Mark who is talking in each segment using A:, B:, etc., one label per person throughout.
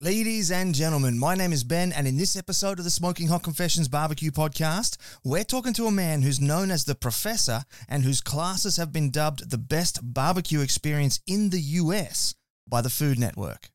A: Ladies and gentlemen, my name is Ben, and in this episode of the Smoking Hot Confessions Barbecue Podcast, we're talking to a man who's known as the Professor and whose classes have been dubbed the best barbecue experience in the US by the Food Network.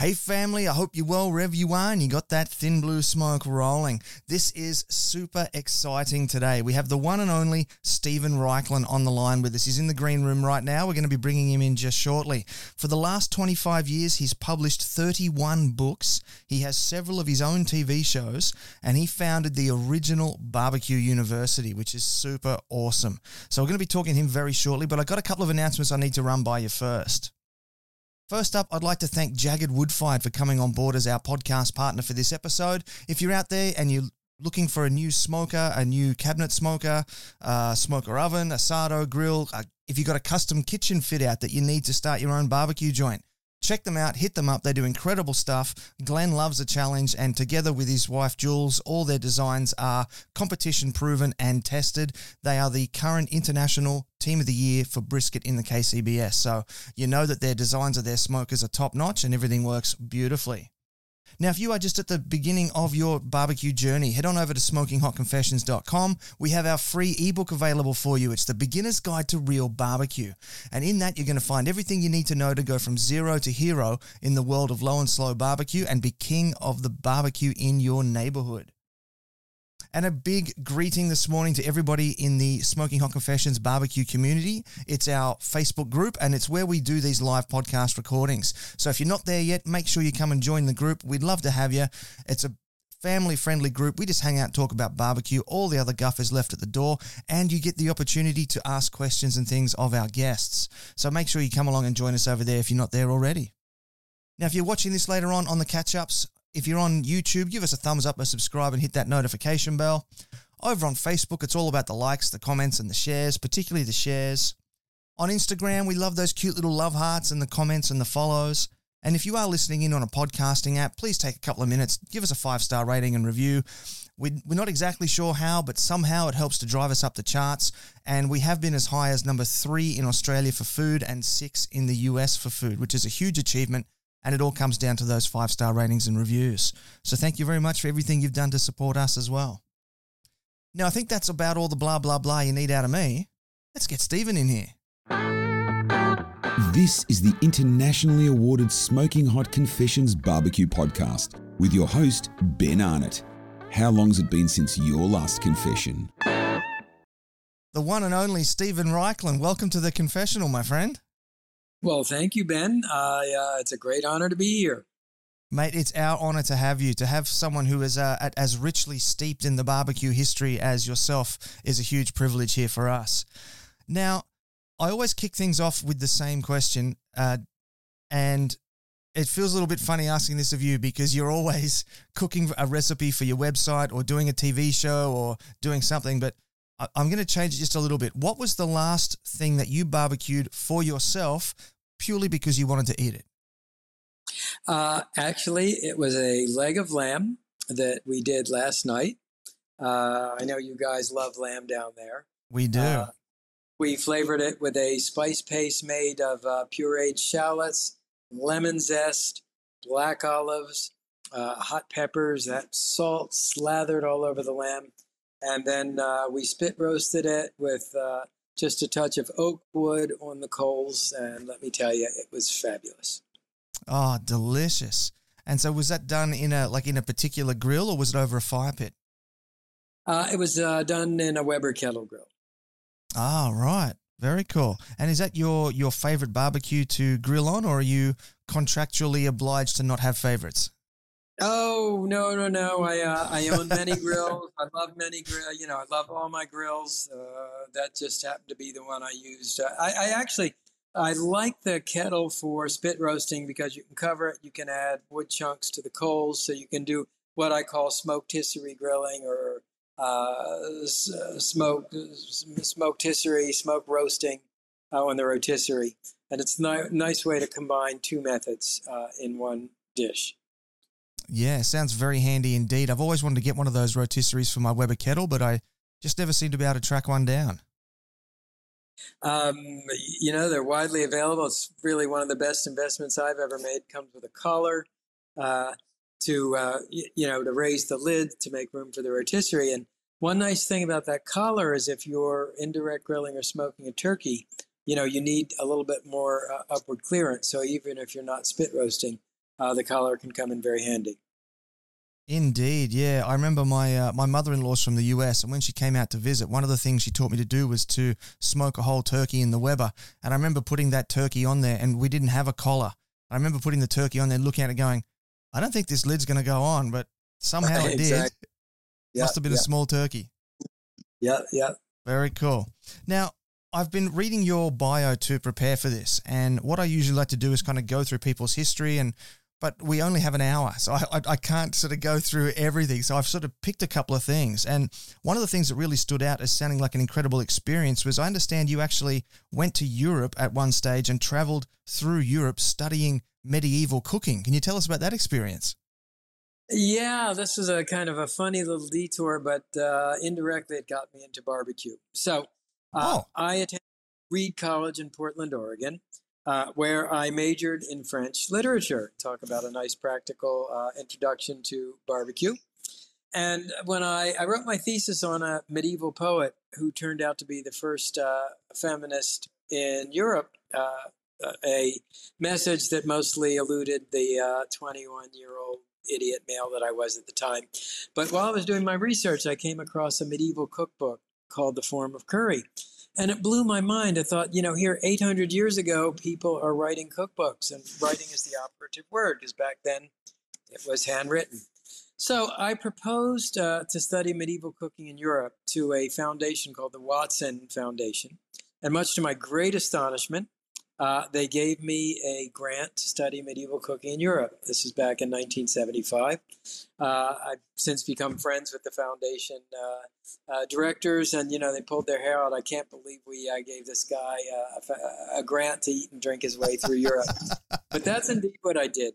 A: Hey family, I hope you're well wherever you are and you got that thin blue smoke rolling. This is super exciting today. We have the one and only Steven Raichlen on the line with us. He's in the green room right now. We're going to be bringing him in just shortly. For the last 25 years, he's published 31 books. He has several of his own TV shows and he founded the original Barbecue University, which is super awesome. So we're going to be talking to him very shortly, but I got a couple of announcements I need to run by you first. First up, I'd like to thank Jagged Woodfired for coming on board as our podcast partner for this episode. If you're out there and you're looking for a new smoker, a new cabinet smoker, uh, smoker oven, asado grill, uh, if you've got a custom kitchen fit out that you need to start your own barbecue joint, Check them out, hit them up. They do incredible stuff. Glenn loves a challenge, and together with his wife Jules, all their designs are competition proven and tested. They are the current international team of the year for brisket in the KCBS. So you know that their designs of their smokers are top notch and everything works beautifully. Now, if you are just at the beginning of your barbecue journey, head on over to smokinghotconfessions.com. We have our free ebook available for you. It's the Beginner's Guide to Real Barbecue. And in that, you're going to find everything you need to know to go from zero to hero in the world of low and slow barbecue and be king of the barbecue in your neighborhood. And a big greeting this morning to everybody in the Smoking Hot Confessions barbecue community. It's our Facebook group and it's where we do these live podcast recordings. So if you're not there yet, make sure you come and join the group. We'd love to have you. It's a family friendly group. We just hang out talk about barbecue. All the other guff is left at the door, and you get the opportunity to ask questions and things of our guests. So make sure you come along and join us over there if you're not there already. Now, if you're watching this later on on the catch ups, if you're on YouTube, give us a thumbs up, a subscribe, and hit that notification bell. Over on Facebook, it's all about the likes, the comments, and the shares, particularly the shares. On Instagram, we love those cute little love hearts and the comments and the follows. And if you are listening in on a podcasting app, please take a couple of minutes, give us a five star rating and review. We're not exactly sure how, but somehow it helps to drive us up the charts. And we have been as high as number three in Australia for food and six in the US for food, which is a huge achievement and it all comes down to those five star ratings and reviews. So thank you very much for everything you've done to support us as well. Now, I think that's about all the blah, blah, blah you need out of me. Let's get Steven in here.
B: This is the internationally awarded Smoking Hot Confessions Barbecue Podcast with your host, Ben Arnott. How long's it been since your last confession?
A: The one and only Steven Raichlen. Welcome to the confessional, my friend.
C: Well, thank you, Ben. Uh, it's a great honor to be here.
A: Mate, it's our honor to have you. To have someone who is uh, as richly steeped in the barbecue history as yourself is a huge privilege here for us. Now, I always kick things off with the same question, uh, and it feels a little bit funny asking this of you because you're always cooking a recipe for your website or doing a TV show or doing something. But I'm going to change it just a little bit. What was the last thing that you barbecued for yourself purely because you wanted to eat it?
C: Uh, actually, it was a leg of lamb that we did last night. Uh, I know you guys love lamb down there.
A: We do. Uh,
C: we flavored it with a spice paste made of uh, pureed shallots, lemon zest, black olives, uh, hot peppers, that salt slathered all over the lamb and then uh, we spit roasted it with uh, just a touch of oak wood on the coals. And let me tell you, it was fabulous.
A: Oh, delicious! And so, was that done in a like in a particular grill, or was it over a fire pit?
C: Uh, it was uh, done in a Weber kettle grill.
A: Ah, right. Very cool. And is that your your favorite barbecue to grill on, or are you contractually obliged to not have favorites?
C: Oh no no no! I uh, I own many grills. I love many grill. You know, I love all my grills. Uh, that just happened to be the one I used. Uh, I, I actually I like the kettle for spit roasting because you can cover it. You can add wood chunks to the coals, so you can do what I call smoked smoketisserie grilling or uh, smoke smoketisserie smoke roasting uh, on the rotisserie, and it's a ni- nice way to combine two methods uh, in one dish.
A: Yeah, sounds very handy indeed. I've always wanted to get one of those rotisseries for my Weber kettle, but I just never seem to be able to track one down.
C: Um, you know, they're widely available. It's really one of the best investments I've ever made. Comes with a collar uh, to, uh, you know, to raise the lid to make room for the rotisserie. And one nice thing about that collar is if you're indirect grilling or smoking a turkey, you know, you need a little bit more uh, upward clearance. So even if you're not spit roasting, uh, the collar can come in very handy.
A: Indeed, yeah. I remember my uh, my mother in law's from the US, and when she came out to visit, one of the things she taught me to do was to smoke a whole turkey in the Weber. And I remember putting that turkey on there, and we didn't have a collar. I remember putting the turkey on there, looking at it, going, "I don't think this lid's going to go on," but somehow it did.
C: Exactly. Yeah,
A: Must have been
C: yeah,
A: a small turkey.
C: yeah, yeah.
A: Very cool. Now, I've been reading your bio to prepare for this, and what I usually like to do is kind of go through people's history and. But we only have an hour, so I, I, I can't sort of go through everything. So I've sort of picked a couple of things. And one of the things that really stood out as sounding like an incredible experience was I understand you actually went to Europe at one stage and traveled through Europe studying medieval cooking. Can you tell us about that experience?
C: Yeah, this was a kind of a funny little detour, but uh, indirectly it got me into barbecue. So uh,
A: Oh.
C: I attended Reed College in Portland, Oregon, uh, where I majored in French literature. Talk about a nice practical uh, introduction to barbecue. And when I, I wrote my thesis on a medieval poet who turned out to be the first uh, feminist in Europe, uh, a message that mostly eluded the 21 year old idiot male that I was at the time. But while I was doing my research, I came across a medieval cookbook called The Forme of Cury. And it blew my mind. I thought, you know, here 800 years ago, people are writing cookbooks, and writing is the operative word because back then it was handwritten. So I proposed uh, to study medieval cooking in Europe to a foundation called the Watson Foundation. And much to my great astonishment, uh, they gave me a grant to study medieval cooking in Europe. This was back in 1975. Uh, I've since become friends with the foundation uh, uh, directors, and you know they pulled their hair out. I can't believe we uh, gave this guy uh, a, a grant to eat and drink his way through Europe. but that's indeed what I did.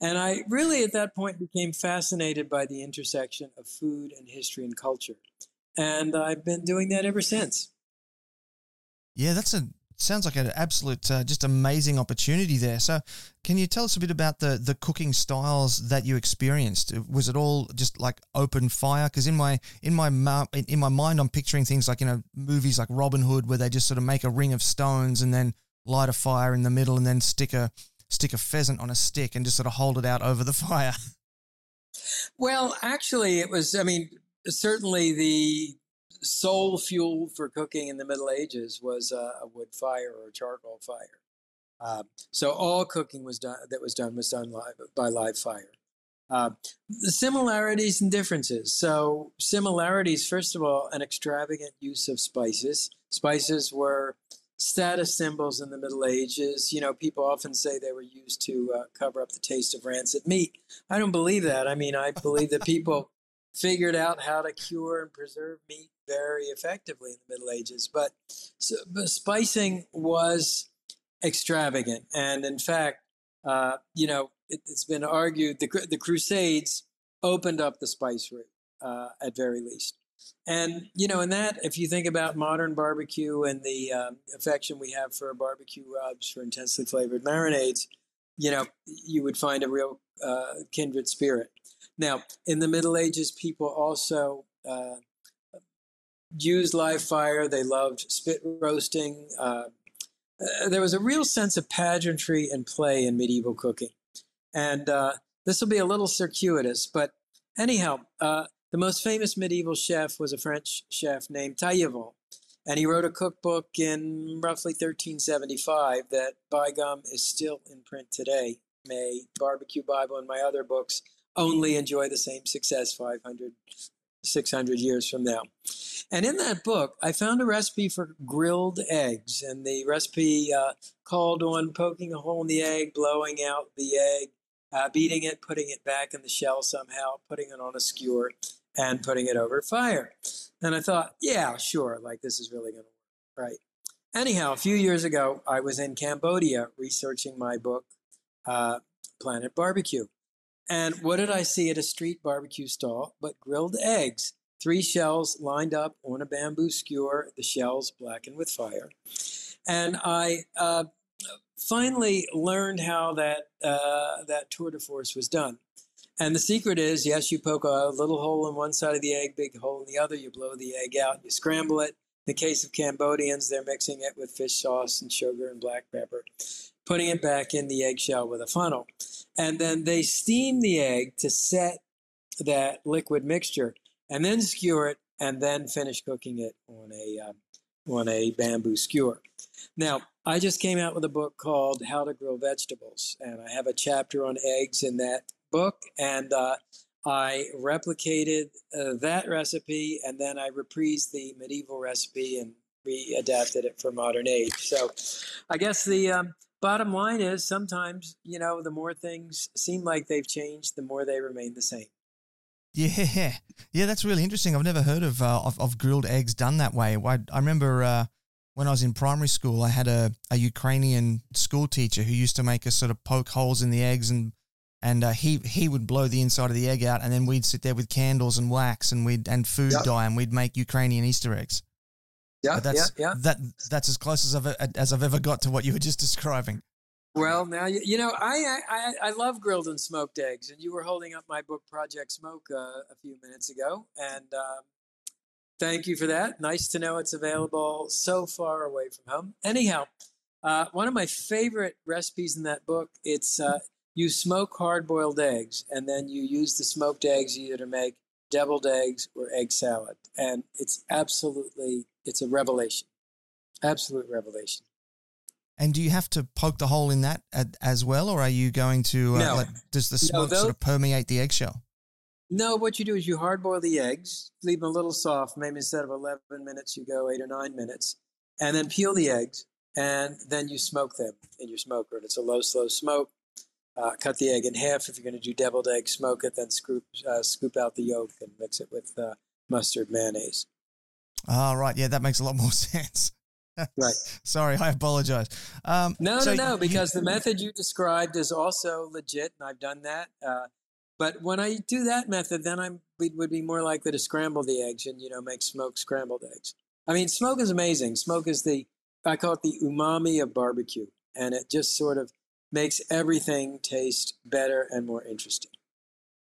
C: And I really, at that point, became fascinated by the intersection of food and history and culture. And I've been doing that ever since.
A: Yeah, that's a sounds like an absolute uh, just amazing opportunity there. So, can you tell us a bit about the the cooking styles that you experienced? Was it all just like open fire? Because in my in my in my mind, I'm picturing things like you know movies like Robin Hood, where they just sort of make a ring of stones and then light a fire in the middle and then stick a stick a pheasant on a stick and just sort of hold it out over the fire.
C: Well, actually, it was, I mean, certainly the sole fuel for cooking in the Middle Ages was uh, a wood fire or a charcoal fire. Uh, so all cooking was done that was done was done live by live fire. Uh, similarities and differences. So similarities, first of all, an extravagant use of spices. Spices were status symbols in the Middle Ages. You know, people often say they were used to uh, cover up the taste of rancid meat. I don't believe that. I mean, I believe that people figured out how to cure and preserve meat very effectively in the Middle Ages. But, so, but spicing was extravagant, and in fact, uh, you know, it, has been argued the the Crusades opened up the spice route uh, at very least. And you know, in that, if you think about modern barbecue and the um, affection we have for barbecue rubs, for intensely flavored marinades, you know, you would find a real uh, kindred spirit. Now, in the Middle Ages, people also uh, used live fire. They loved spit roasting. Uh, there was a real sense of pageantry and play in medieval cooking. And uh, this will be a little circuitous, but anyhow, uh, the most famous medieval chef was a French chef named Taillevent. And he wrote a cookbook in roughly 1375 that, by gum, is still in print today. May Barbecue Bible and my other books only enjoy the same success 500, 600 years from now. And in that book, I found a recipe for grilled eggs. And the recipe uh, called on poking a hole in the egg, blowing out the egg, uh, beating it, putting it back in the shell somehow, putting it on a skewer, and putting it over fire. And I thought, yeah, sure, like this is really going to work, right? Anyhow, a few years ago, I was in Cambodia researching my book, uh, Planet Barbecue. And what did I see at a street barbecue stall but grilled eggs? Three shells lined up on a bamboo skewer, the shells blackened with fire. And I uh, finally learned how that, uh, that tour de force was done. And the secret is yes, you poke a little hole in one side of the egg, big hole in the other, you blow the egg out, you scramble it. In the case of Cambodians, they're mixing it with fish sauce and sugar and black pepper, putting it back in the eggshell with a funnel. And then they steam the egg to set that liquid mixture and then skewer it and then finish cooking it on a, uh, on a bamboo skewer. Now, I just came out with a book called How to Grill Vegetables, and I have a chapter on eggs in that book, and uh, I replicated uh, that recipe, and then I reprised the medieval recipe and readapted it for modern age. So, I guess the um, bottom line is sometimes you know the more things seem like they've changed, the more they remain the same.
A: Yeah, yeah, that's really interesting. I've never heard of uh, of, of, grilled eggs done that way. I, I remember uh, when I was in primary school, I had a, a Ukrainian school teacher who used to make us sort of poke holes in the eggs and and uh, he he would blow the inside of the egg out, and then we'd sit there with candles and wax and we'd and food yep. dye, and we'd make Ukrainian Easter eggs.
C: Yeah,
A: that's,
C: yeah, yeah.
A: That that's as close as I've as I've ever got to what you were just describing.
C: Well, now you, you know I, I I love grilled and smoked eggs, and you were holding up my book Project Smoke uh, a few minutes ago, and um, thank you for that. Nice to know it's available so far away from home. Anyhow, uh, one of my favorite recipes in that book it's uh, you smoke hard boiled eggs and then you use the smoked eggs either to make deviled eggs or egg salad. And it's absolutely it's a revelation. Absolute revelation.
A: And do you have to poke the hole in that as well or are you going to uh,
C: no.
A: does the smoke no, those, sort of permeate the eggshell?
C: No what you do is you hard boil the eggs leave them a little soft maybe instead of 11 minutes you go 8 or 9 minutes and then peel the eggs and then you smoke them in your smoker. And it's a low slow smoke uh, cut the egg in half. If you're going to do deviled egg, smoke it, then scoop, uh, scoop out the yolk and mix it with uh, mustard mayonnaise.
A: Oh, right. Yeah, that makes a lot more sense.
C: right.
A: Sorry, I apologize. Um,
C: no, so no, no, because you, the method you described is also legit, and I've done that. Uh, but when I do that method, then I would be more likely to scramble the eggs and you know make smoked scrambled eggs. I mean, smoke is amazing. Smoke is the I call it the umami of barbecue, and it just sort of makes everything taste better and more interesting.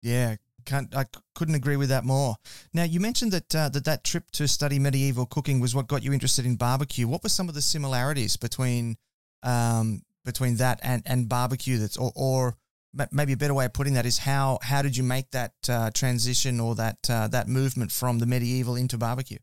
A: Yeah, can't, I couldn't agree with that more. Now, you mentioned that, uh, that that trip to study medieval cooking was what got you interested in barbecue. What were some of the similarities between um, between that and, and barbecue? That's or, or maybe a better way of putting that is how how did you make that uh, transition or that uh, that movement from the medieval into barbecue?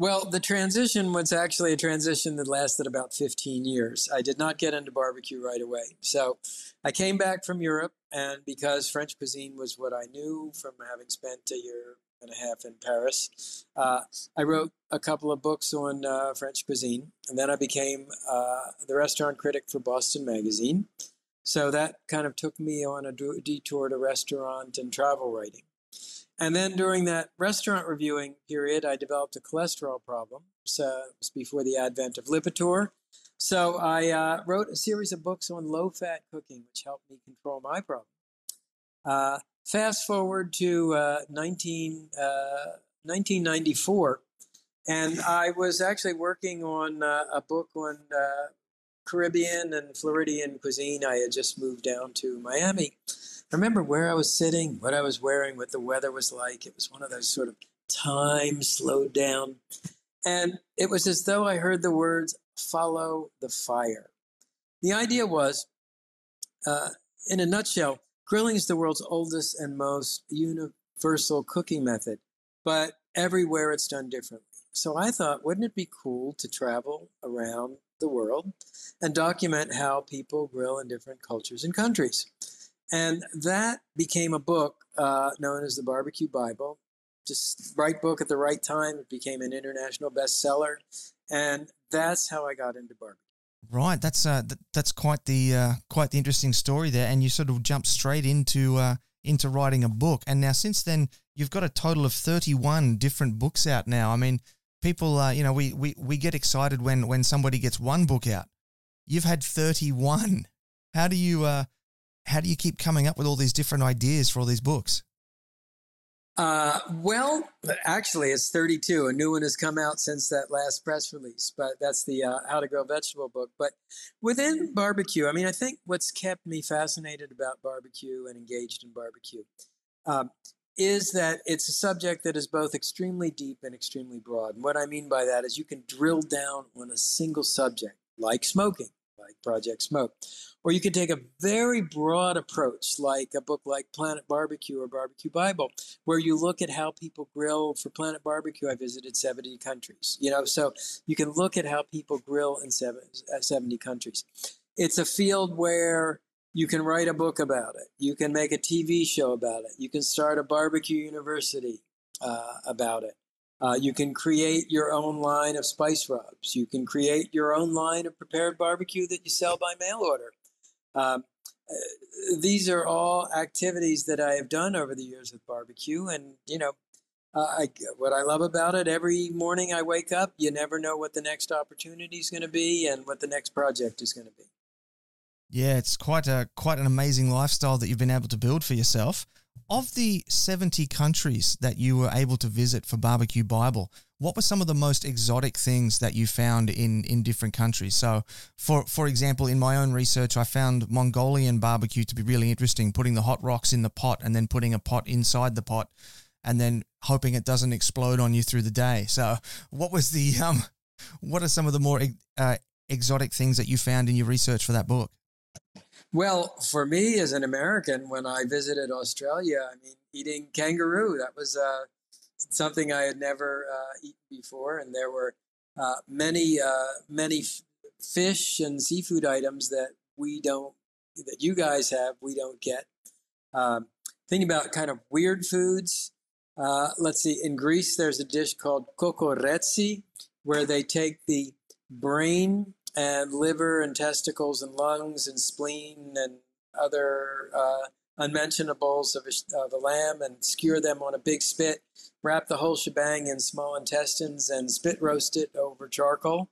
C: Well, the transition was actually a transition that lasted about 15 years. I did not get into barbecue right away. So I came back from Europe, and because French cuisine was what I knew from having spent a year and a half in Paris, uh, I wrote a couple of books on uh, French cuisine. And then I became uh, the restaurant critic for Boston Magazine. So that kind of took me on a detour to restaurant and travel writing. And then during that restaurant reviewing period, I developed a cholesterol problem. So it was before the advent of Lipitor. So I uh, wrote a series of books on low fat cooking, which helped me control my problem. Uh, fast forward to uh, 19, 1994, uh, and I was actually working on uh, a book on uh, Caribbean and Floridian cuisine. I had just moved down to Miami. Remember where I was sitting, what I was wearing, what the weather was like. It was one of those sort of time slowed down. And it was as though I heard the words, follow the fire. The idea was, uh, in a nutshell, grilling is the world's oldest and most universal cooking method, but everywhere it's done differently. So I thought, wouldn't it be cool to travel around the world and document how people grill in different cultures and countries? And that became a book uh, known as the Barbecue Bible. Just right book at the right time. It became an international bestseller, and that's how I got into barbecue.
A: Right, that's uh, th- that's quite the uh, quite the interesting story there, and you sort of jumped straight into uh, into writing a book. And now, since then, you've got a total of thirty one different books out now. I mean, people, uh, you know, we, we we get excited when when somebody gets one book out. You've had thirty one. How do you uh, how do you keep coming up with all these different ideas for all these books?
C: Uh, well, actually, it's 32. A new one has come out since that last press release, but that's the uh, How to Grow Vegetable book. But within barbecue, I mean, I think what's kept me fascinated about barbecue and engaged in barbecue um, is that it's a subject that is both extremely deep and extremely broad. And what I mean by that is you can drill down on a single subject, like smoking, like Project Smoke. Or you can take a very broad approach, like a book like Planet Barbecue or Barbecue Bible, where you look at how people grill. For Planet Barbecue, I visited 70 countries. You know, so you can look at how people grill in 70 countries. It's a field where you can write a book about it. You can make a TV show about it. You can start a barbecue university uh, about it. Uh, you can create your own line of spice rubs. You can create your own line of prepared barbecue that you sell by mail order. Um, uh, these are all activities that I have done over the years with barbecue, and you know, uh, I, what I love about it. Every morning I wake up, you never know what the next opportunity is going to be and what the next project is going to be.
A: Yeah, it's quite a quite an amazing lifestyle that you've been able to build for yourself. Of the 70 countries that you were able to visit for Barbecue Bible, what were some of the most exotic things that you found in in different countries? So, for for example, in my own research, I found Mongolian barbecue to be really interesting, putting the hot rocks in the pot and then putting a pot inside the pot and then hoping it doesn't explode on you through the day. So, what was the um what are some of the more uh, exotic things that you found in your research for that book?
C: Well, for me as an American, when I visited Australia, I mean, eating kangaroo, that was uh, something I had never uh, eaten before. And there were uh, many, uh, many f- fish and seafood items that we don't, that you guys have, we don't get. Um, thinking about kind of weird foods. Uh, let's see, in Greece, there's a dish called kokoretsi, where they take the brain and liver and testicles and lungs and spleen and other uh, unmentionables of a, of a lamb and skewer them on a big spit, wrap the whole shebang in small intestines and spit roast it over charcoal.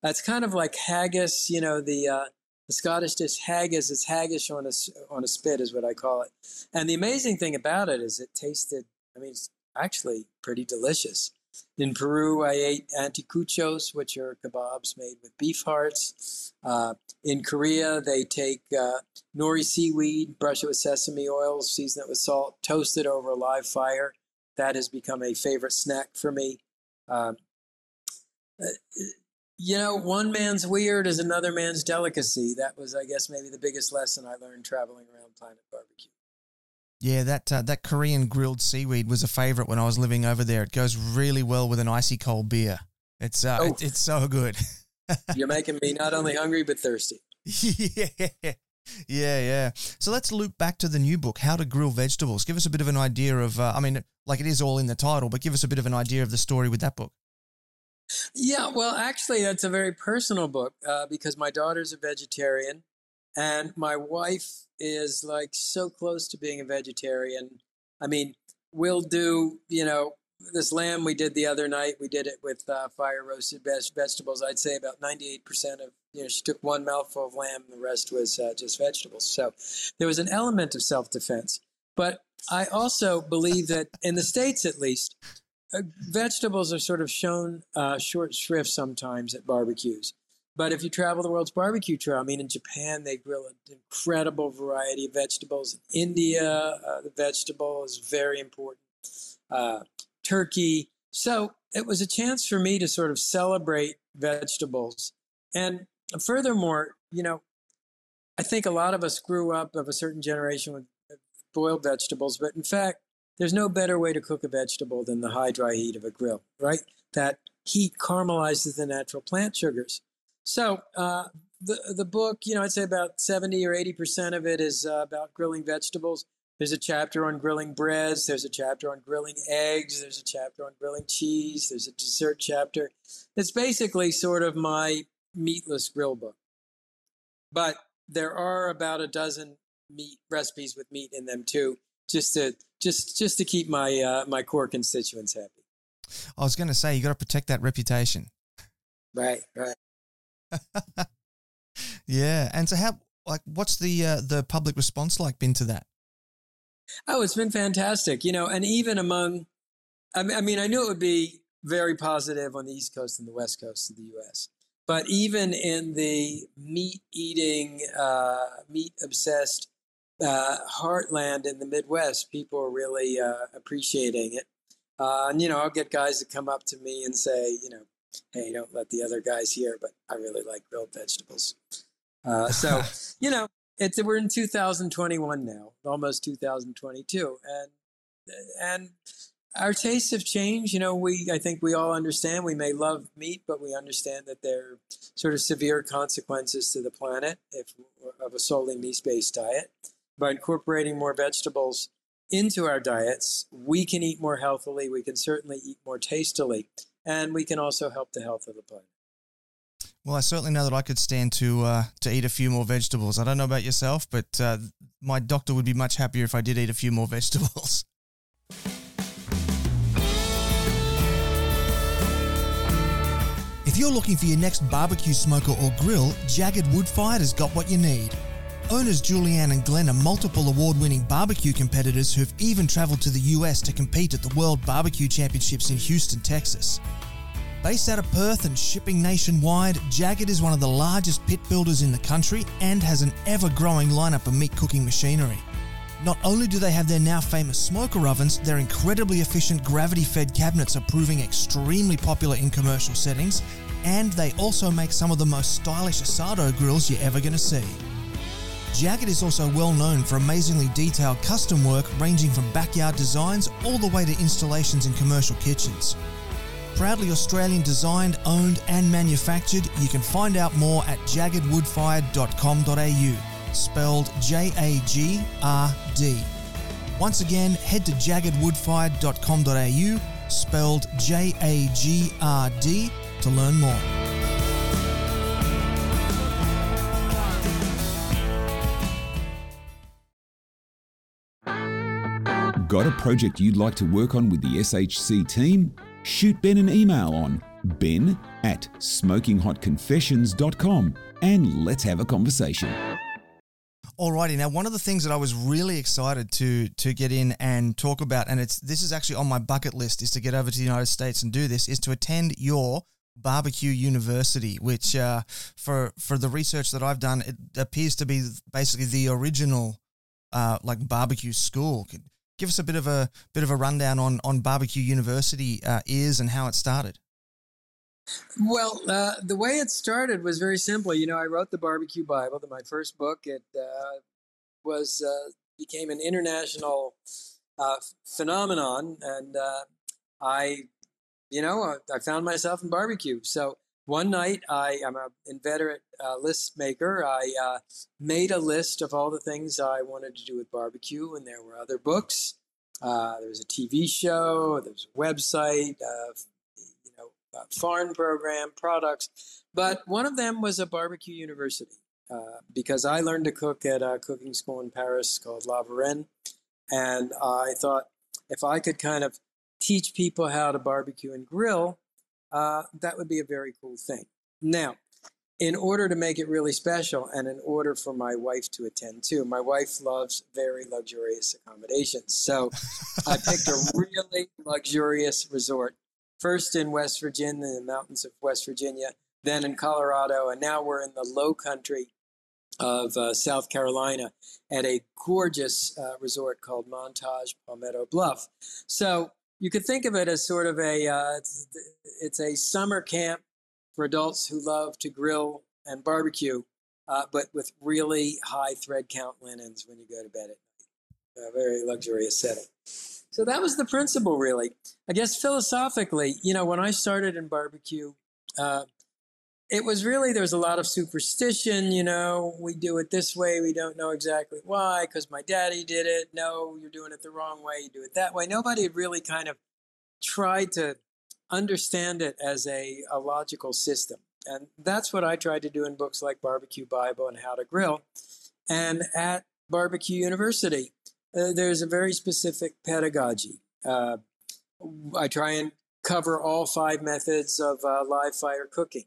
C: That's kind of like haggis, you know, the uh, the Scottish dish haggis is haggis on a on a spit is what I call it. And the amazing thing about it is it tasted. I mean, it's actually pretty delicious. In Peru, I ate anticuchos, which are kebabs made with beef hearts. Uh, in Korea, they take uh, nori seaweed, brush it with sesame oil, season it with salt, toast it over a live fire. That has become a favorite snack for me. Um, uh, you know, one man's weird is another man's delicacy. That was, I guess, maybe the biggest lesson I learned traveling around Planet Barbecue.
A: Yeah, that uh, that Korean grilled seaweed was a favorite when I was living over there. It goes really well with an icy cold beer. It's uh, oh. it, it's so good.
C: You're making me not only hungry but thirsty.
A: yeah. Yeah, yeah. So let's loop back to the new book, How to Grill Vegetables. Give us a bit of an idea of, uh, I mean, like it is all in the title, but give us a bit of an idea of the story with that book.
C: Yeah, well, actually, that's a very personal book uh, because my daughter's a vegetarian and my wife is like so close to being a vegetarian. I mean, we'll do, you know, this lamb we did the other night, we did it with uh, fire roasted vegetables. I'd say about 98% of, you know, she took one mouthful of lamb the rest was uh, just vegetables. So there was an element of self defense. But I also believe that in the States, at least, uh, vegetables are sort of shown uh, short shrift sometimes at barbecues. But if you travel the world's barbecue trail, I mean, in Japan, they grill an incredible variety of vegetables. In India, uh, the vegetable is very important. Uh, turkey. So it was a chance for me to sort of celebrate vegetables. And furthermore, you know, I think a lot of us grew up of a certain generation with boiled vegetables, but in fact, there's no better way to cook a vegetable than the high dry heat of a grill, right? That heat caramelizes the natural plant sugars. So uh, the the book, you know, I'd say about seventy or eighty percent of it is uh, about grilling vegetables. There's a chapter on grilling breads. There's a chapter on grilling eggs. There's a chapter on grilling cheese. There's a dessert chapter. It's basically sort of my meatless grill book. But there are about a dozen meat recipes with meat in them too, just to just just to keep my uh, my core constituents happy.
A: I was going to say you got to protect that reputation.
C: Right, right.
A: yeah, and so how like what's the uh, the public response like been to that?
C: Oh, it's been fantastic. You know, and even among, I mean, I, knew it would be very positive on the East Coast and the West Coast of the U.S. But even in the meat eating, uh, meat obsessed uh, heartland in the Midwest, people are really uh, appreciating it. Uh, and, you know, I'll get guys to come up to me and say, you know, hey, don't let the other guys hear, but I really like grilled vegetables. Uh, so, you know, it's we're in 2021 now, almost 2022, and and our tastes have changed. You know, we I think we all understand we may love meat, but we understand that there are sort of severe consequences to the planet if of a solely meat-based diet. By incorporating more vegetables into our diets, we can eat more healthily. We can certainly eat more tastily, and we can also help the health of the planet.
A: Well, I certainly know that I could stand to uh, to eat a few more vegetables. I don't know about yourself, but uh, my doctor would be much happier if I did eat a few more vegetables. If you're looking for your next barbecue smoker or grill, Jagged Woodfired has got what you need. Owners Julianne and Glenn are multiple award winning barbecue competitors who've even traveled to the US to compete at the World Barbecue Championships in Houston, Texas. Based out of Perth and shipping nationwide, Jagged is one of the largest pit builders in the country and has an ever growing lineup of meat cooking machinery. Not only do they have their now famous smoker ovens, their incredibly efficient gravity fed cabinets are proving extremely popular in commercial settings, and they also make some of the most stylish asado grills you're ever going to see. Jagged is also well known for amazingly detailed custom work ranging from backyard designs all the way to installations in commercial kitchens. Proudly Australian designed, owned, and manufactured, you can find out more at jaggedwoodfired.com.au spelled J A G R D. Once again, head to jaggedwoodfired.com.au, spelled J A G R D, to learn more.
B: Got a project you'd like to work on with the SHC team? Shoot Ben an email on ben at smokinghotconfessions.com and let's have a conversation.
A: Alrighty, now one of the things that I was really excited to to get in and talk about, and it's this is actually on my bucket list, is to get over to the United States and do this, is to attend your barbecue university, which uh, for for the research that I've done, it appears to be basically the original uh, like barbecue school. Give us a bit of a bit of a rundown on on barbecue university uh, is and how it started.
C: Well, uh, the way it started was very simple. You know, I wrote the Barbecue Bible, my first book. It uh, was uh, became an international uh, phenomenon, and uh, I, you know, uh, I found myself in barbecue. So one night, I am an inveterate list maker. I made a list of all the things I wanted to do with barbecue, and there were other books. there was a TV show. There was a website uh, farm program, products. But one of them was a barbecue university uh, because I learned to cook at a cooking school in Paris called La Varenne. And I thought if I could kind of teach people how to barbecue and grill, uh, that would be a very cool thing. Now, in order to make it really special and in order for my wife to attend too, my wife loves very luxurious accommodations. So I picked a really luxurious resort first in West Virginia, in the mountains of West Virginia, then in Colorado, and now we're in the low country of uh, South Carolina at a gorgeous uh, resort called Montage Palmetto Bluff. So you could think of it as sort of a uh, it's, it's, a summer camp for adults who love to grill and barbecue, uh, but with really high thread count linens when you go to bed at night. A very luxurious setting. So that was the principle, really. I guess philosophically, you know, when I started in barbecue, uh, it was really there was a lot of superstition. You know, we do it this way, we don't know exactly why because my daddy did it. No, you're doing it the wrong way. You do it that way. Nobody really kind of tried to understand it as a, a logical system. And that's what I tried to do in books like Barbecue Bible and How to Grill. And at Barbecue University, uh, there's a very specific pedagogy. Uh, I try and cover all five methods of uh, live fire cooking.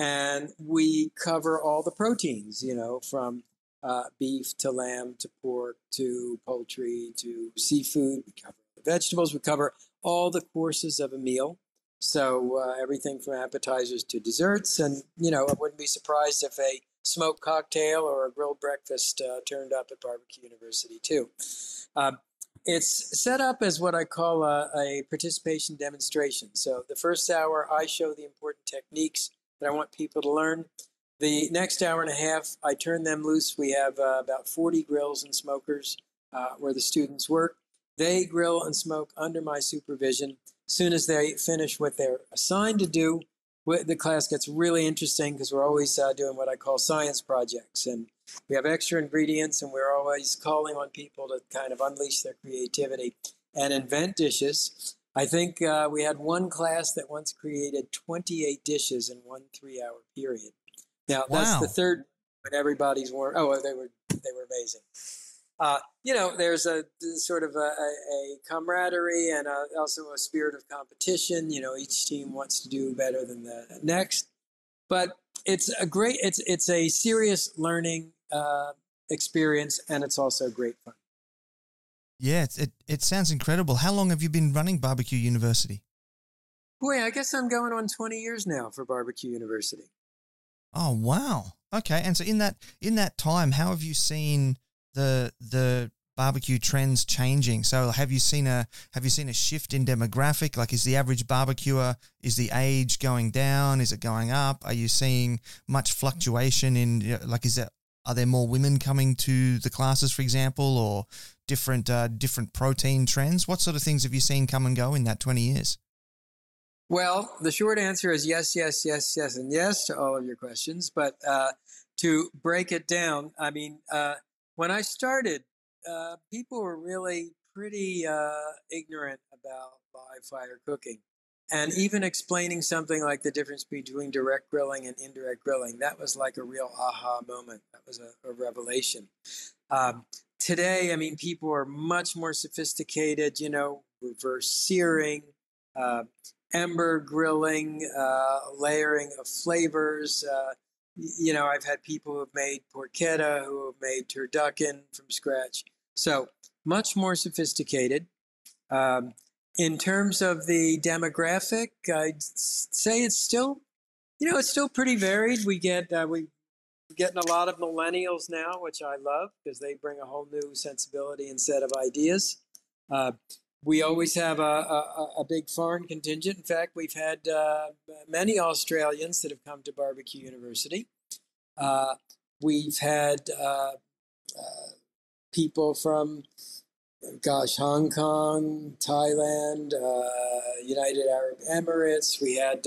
C: And we cover all the proteins, you know, from uh, beef to lamb to pork to poultry to seafood. We cover vegetables. We cover all the courses of a meal. So uh, everything from appetizers to desserts, and you know, I wouldn't be surprised if a smoked cocktail or a grilled breakfast uh, turned up at Barbecue University too. Um, it's set up as what I call a, a, participation demonstration. So the first hour, I show the important techniques that I want people to learn. The next hour and a half, I turn them loose. We have uh, about 40 grills and smokers uh, where the students work. They grill and smoke under my supervision. As soon as they finish what they're assigned to do, the class gets really interesting because we're always uh, doing what I call science projects. And we have extra ingredients, and we're always calling on people to kind of unleash their creativity and invent dishes. I think uh, we had one class that once created 28 dishes in one three hour period. Now, wow. that's the third when everybody's work. Oh, they were, they were amazing uh, you know, there's a sort of a, a camaraderie and a, also a spirit of competition. You know, each team wants to do better than the next, but it's a great, it's it's a serious learning uh, experience, and it's also great fun.
A: Yeah, it it sounds incredible. How long have you been running Barbecue University?
C: Boy, I guess I'm going on 20 years now for Barbecue University.
A: Oh wow. Okay, and so in that in that time, how have you seen? the the barbecue trends changing? So have you seen a have you seen a shift in demographic? Like is the average barbecuer is the age going down? Is it going up? Are you seeing much fluctuation in like is that are there more women coming to the classes, for example, or different uh, different protein trends? What sort of things have you seen come and go in that twenty years?
C: Well, the short answer is yes, yes, yes, yes, and yes to all of your questions. But uh, to break it down, I mean, uh, when I started, uh, people were really pretty uh, ignorant about live fire cooking. And even explaining something like the difference between direct grilling and indirect grilling, that was like a real aha moment. That was a, a revelation. Um, today, I mean, people are much more sophisticated, you know, reverse searing, uh, ember grilling, uh, layering of flavors, uh, you know, I've had people who have made porchetta, who have made turducken from scratch. So much more sophisticated. Um, in terms of the demographic, I'd say it's still, you know, it's still pretty varied. We get uh, we getting a lot of millennials now, which I love because they bring a whole new sensibility and set of ideas. Uh, we always have a, a, a, big foreign contingent. In fact, we've had uh, many Australians that have come to Barbecue University. Uh, we've had uh, uh people from, gosh, Hong Kong, Thailand, uh, United Arab Emirates. We had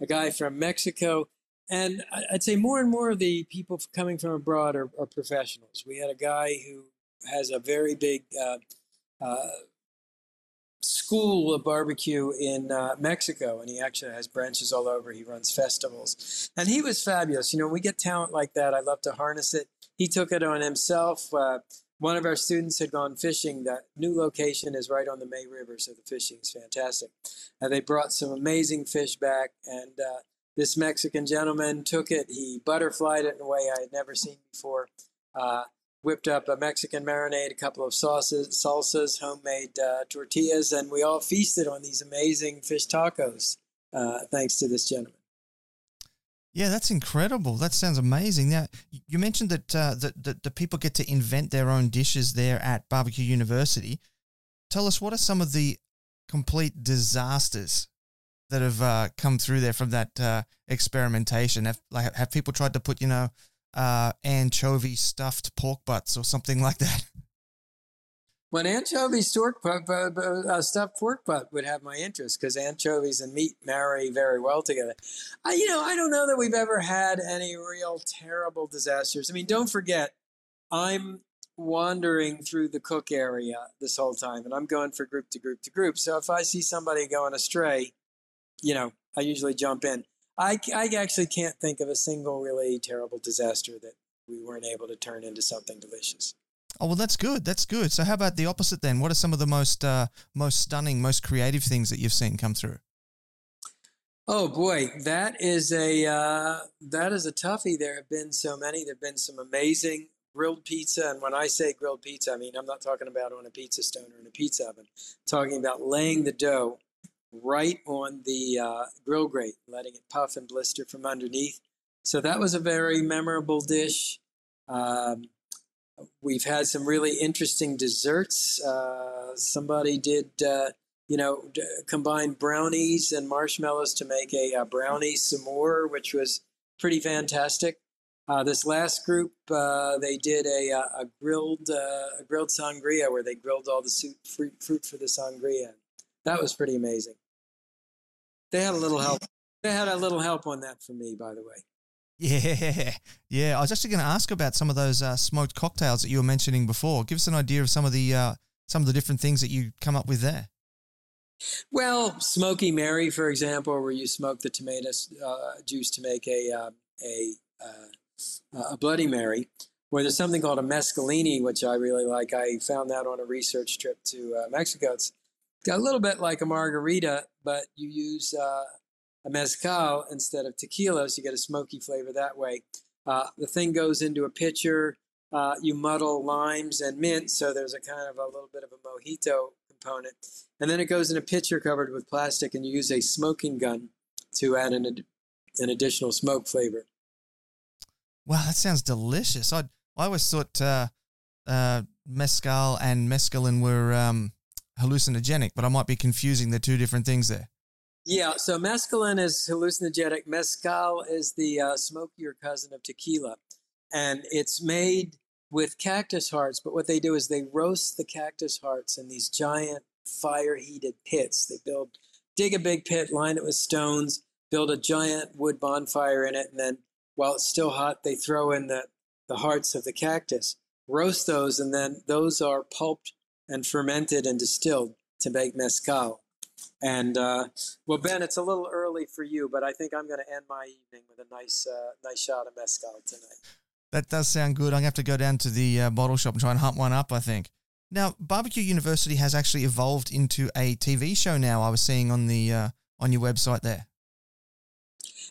C: a guy from Mexico. And I'd say more and more of the people coming from abroad are, are professionals. We had a guy who has a very big school of barbecue in uh, Mexico, and he actually has branches all over. He runs festivals, and he was fabulous. You know, we get talent like that. I love to harness it. He took it on himself. Uh, one of our students had gone fishing. That new location is right on the May River, so the fishing is fantastic. And they brought some amazing fish back, and uh, this Mexican gentleman took it. He butterflied it in a way I had never seen before. Uh, whipped up a Mexican marinade, a couple of sauces, salsas, homemade uh, tortillas, and we all feasted on these amazing fish tacos, uh, thanks to this gentleman.
A: Yeah, that's incredible. That sounds amazing. Now, you mentioned that, uh, that, that the people get to invent their own dishes there at Barbecue University. Tell us what are some of the complete disasters that have uh, come through there from that uh, experimentation? Have like have people tried to put you know uh, anchovy stuffed pork butts or something like that.
C: When anchovy uh, uh, stuffed pork butt would have my interest because anchovies and meat marry very well together. I, you know, I don't know that we've ever had any real terrible disasters. I mean, don't forget, I'm wandering through the cook area this whole time and I'm going for group to group to group. So if I see somebody going astray, you know, I usually jump in. I, I actually can't think of a single really terrible disaster that we weren't able to turn into something delicious.
A: Oh well, that's good. That's good. So how about the opposite then? What are some of the most uh, most stunning, most creative things that you've seen come through?
C: Oh boy, that is a uh, that is a toughie. There have been so many. There've been some amazing grilled pizza. And when I say grilled pizza, I mean I'm not talking about on a pizza stone or in a pizza oven. I'm talking about laying the dough right on the uh, grill grate, letting it puff and blister from underneath. So that was a very memorable dish. Um, we've had some really interesting desserts. Uh, somebody did, uh, you know, d- combine brownies and marshmallows to make a, a brownie s'more, which was pretty fantastic. Uh, this last group, uh, they did a, a grilled uh, a grilled sangria where they grilled all the fruit, fruit for the sangria. That was pretty amazing. They had a little help. They had a little help on that for me, by the way.
A: Yeah, yeah. I was actually going to ask about some of those uh, smoked cocktails that you were mentioning before. Give us an idea of some of the uh, some of the different things that you come up with there.
C: Well, Smoky Mary, for example, where you smoke the tomato uh, juice to make a uh, a uh, a Bloody Mary. Where there's something called a mezcalini, which I really like. I found that on a research trip to uh, Mexico. It's a little bit like a margarita, but you use a mezcal instead of tequila, so you get a smoky flavor that way. Uh, the thing goes into a pitcher. Uh, you muddle limes and mint, so there's a kind of a little bit of a mojito component. And then it goes in a pitcher covered with plastic, and you use a smoking gun to add an, ad- an additional smoke flavor.
A: Wow, that sounds delicious. I I always thought uh, uh, mezcal and mescaline were um, hallucinogenic, but I might be confusing the two different things there.
C: Yeah, so mescaline is hallucinogenic. Mezcal is the uh, smokier cousin of tequila, and it's made with cactus hearts. But what they do is they roast the cactus hearts in these giant fire heated pits. They build, dig a big pit, line it with stones, build a giant wood bonfire in it, and then while it's still hot, they throw in the, the hearts of the cactus, roast those, and then those are pulped and fermented and distilled to make mezcal. And uh, well, Ben, it's a little early for you, but I think I'm going to end my evening with a nice, uh, nice shot of mezcal tonight.
A: That does sound good. I'm going to have to go down to the uh, bottle shop and try and hunt one up. I think. Now, Barbecue University has actually evolved into a TV show now. I was seeing on the uh, on your website there.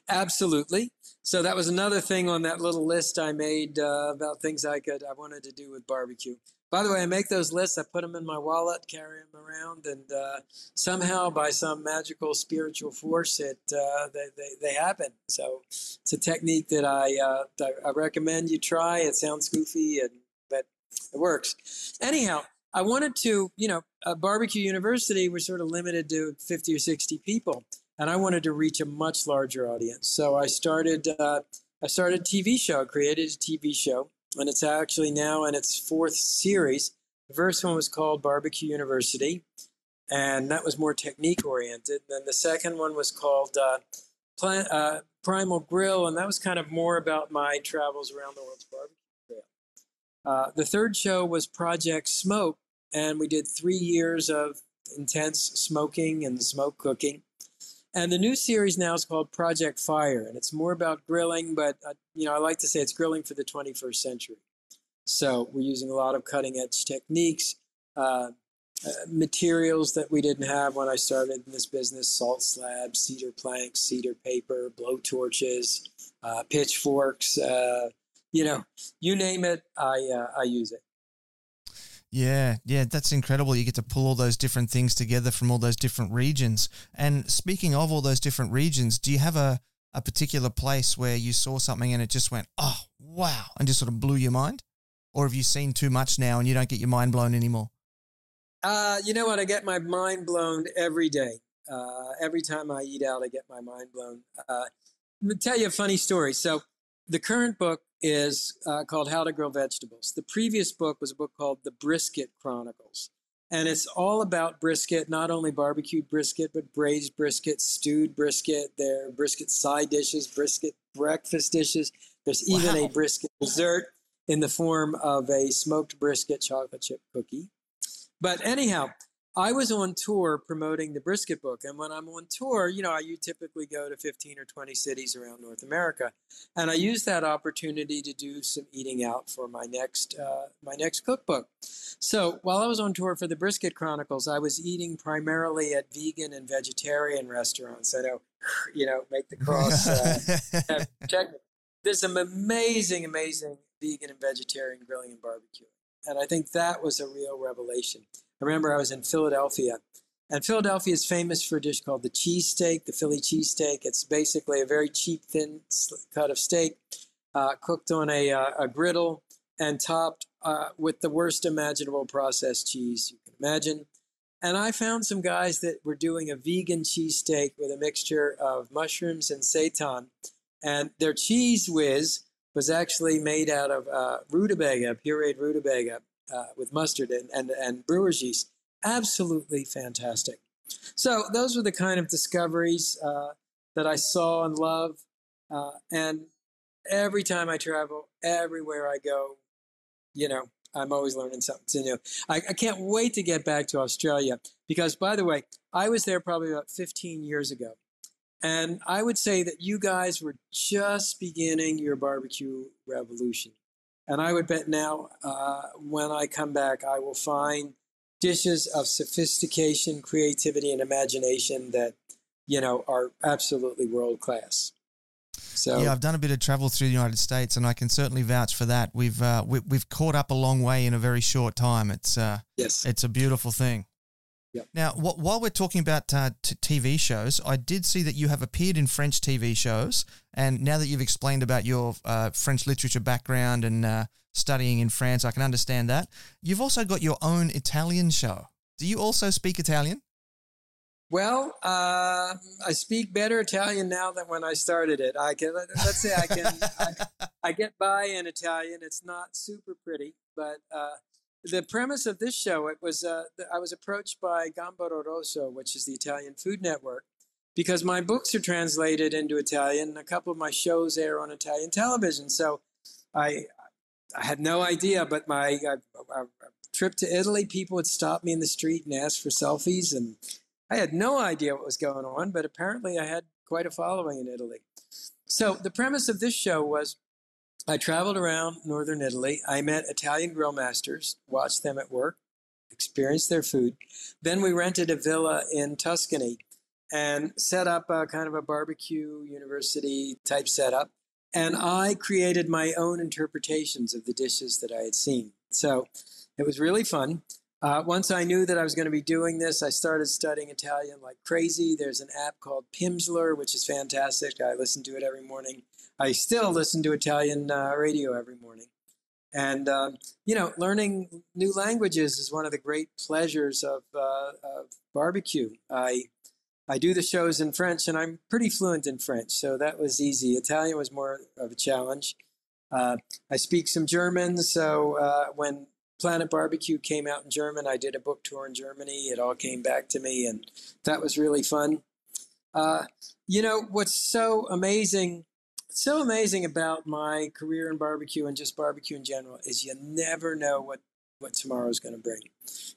C: Absolutely. So that was another thing on that little list I made uh, about things I could I wanted to do with barbecue. By the way, I make those lists. I put them in my wallet, carry them around, and uh, somehow, by some magical spiritual force, it uh, they, they, they happen. So it's a technique that I uh, I recommend you try. It sounds goofy, and but it works. Anyhow, I wanted to, you know, barbecue university was sort of limited to fifty or sixty people, and I wanted to reach a much larger audience. So I started uh, I started a TV show, created a TV show and it's actually now in its fourth series. The first one was called Barbecue University, and that was more technique oriented. Then the second one was called uh, uh, Primal Grill, and that was kind of more about my travels around the world's barbecue. Uh, the third show was Project Smoke, and we did three years of intense smoking and smoke cooking. And the new series now is called Project Fire, and it's more about grilling, but uh, you know I like to say it's grilling for the 21st century. So we're using a lot of cutting edge techniques, uh, uh, materials that we didn't have when I started in this business: salt slabs, cedar planks, cedar paper, blow torches, uh, pitchforks. Uh, you know, you name it, I uh, I use it.
A: Yeah, yeah, that's incredible. You get to pull all those different things together from all those different regions. And speaking of all those different regions, do you have a, a particular place where you saw something and it just went, oh, wow, and just sort of blew your mind? Or have you seen too much now and you don't get your mind blown anymore?
C: Uh, you know what? I get my mind blown every day. Uh, every time I eat out, I get my mind blown. Uh, let me tell you a funny story. So, the current book is uh, called How to Grill Vegetables. The previous book was a book called The Brisket Chronicles. And it's all about brisket, not only barbecued brisket, but braised brisket, stewed brisket. There are brisket side dishes, brisket breakfast dishes. There's even wow. a brisket dessert in the form of a smoked brisket chocolate chip cookie. But anyhow, I was on tour promoting the brisket book. And when I'm on tour, you know, I you typically go to 15 or 20 cities around North America. And I used that opportunity to do some eating out for my next, uh, my next cookbook. So while I was on tour for the Brisket Chronicles, I was eating primarily at vegan and vegetarian restaurants. I know, you know, make the cross. Uh, check. There's some amazing, amazing vegan and vegetarian grilling and barbecue. And I think that was a real revelation. I remember I was in Philadelphia, and Philadelphia is famous for a dish called the cheesesteak, the Philly cheesesteak. It's basically a very cheap, thin cut of steak uh, cooked on a, uh, a, griddle and topped uh, with the worst imaginable processed cheese you can imagine. And I found some guys that were doing a vegan cheesesteak with a mixture of mushrooms and seitan. And their cheese whiz was actually made out of uh, rutabaga, pureed rutabaga uh, with mustard and, and, and brewer's yeast. Absolutely fantastic. So those were the kind of discoveries uh, that I saw and love. Uh, and every time I travel, everywhere I go, you know, I'm always learning something new. I, I, can't wait to get back to Australia because, by the way, I was there probably about 15 years ago. And I would say that you guys were just beginning your barbecue revolution. And I would bet now, uh, when I come back, I will find dishes of sophistication, creativity, and imagination that, you know, are absolutely world class.
A: So yeah, I've done a bit of travel through the United States, and I can certainly vouch for that. We've uh, we, have caught up a long way in a very short time. It's uh,
C: yes,
A: it's a beautiful thing.
C: Yep.
A: Now, wh- while we're talking about uh, t- TV shows, I did see that you have appeared in French TV shows, and now that you've explained about your uh, French literature background and uh, studying in France, I can understand that. You've also got your own Italian show. Do you also speak Italian?
C: Well, uh, I speak better Italian now than when I started it. I can let's say I can I, I, get by in Italian. It's not super pretty, but uh, the premise of this show it was uh, I was approached by Gambero Rosso, which is the Italian Food Network, because my books are translated into Italian. and A couple of my shows air on Italian television, so I I had no idea. But my trip to Italy, people would stop me in the street and ask for selfies and I had no idea what was going on, but apparently I had quite a following in Italy. So the premise of this show was I traveled around northern Italy. I met Italian grill masters, watched them at work, experienced their food. Then we rented a villa in Tuscany and set up a kind of a barbecue university type setup. And I created my own interpretations of the dishes that I had seen. So it was really fun. Uh, once I knew that I was going to be doing this, I started studying Italian like crazy. There's an app called Pimsleur, which is fantastic. I listen to it every morning. I still listen to Italian uh, radio every morning. And, um, you know, learning new languages is one of the great pleasures of, uh, of barbecue. I, I do the shows in French, and I'm pretty fluent in French, so that was easy. Italian was more of a challenge. Uh, I speak some German, so uh, when Planet Barbecue came out in German. I did a book tour in Germany. It all came back to me, and that was really fun. Uh, you know what's so amazing, so amazing about my career in barbecue and just barbecue in general is you never know what what tomorrow's going to bring.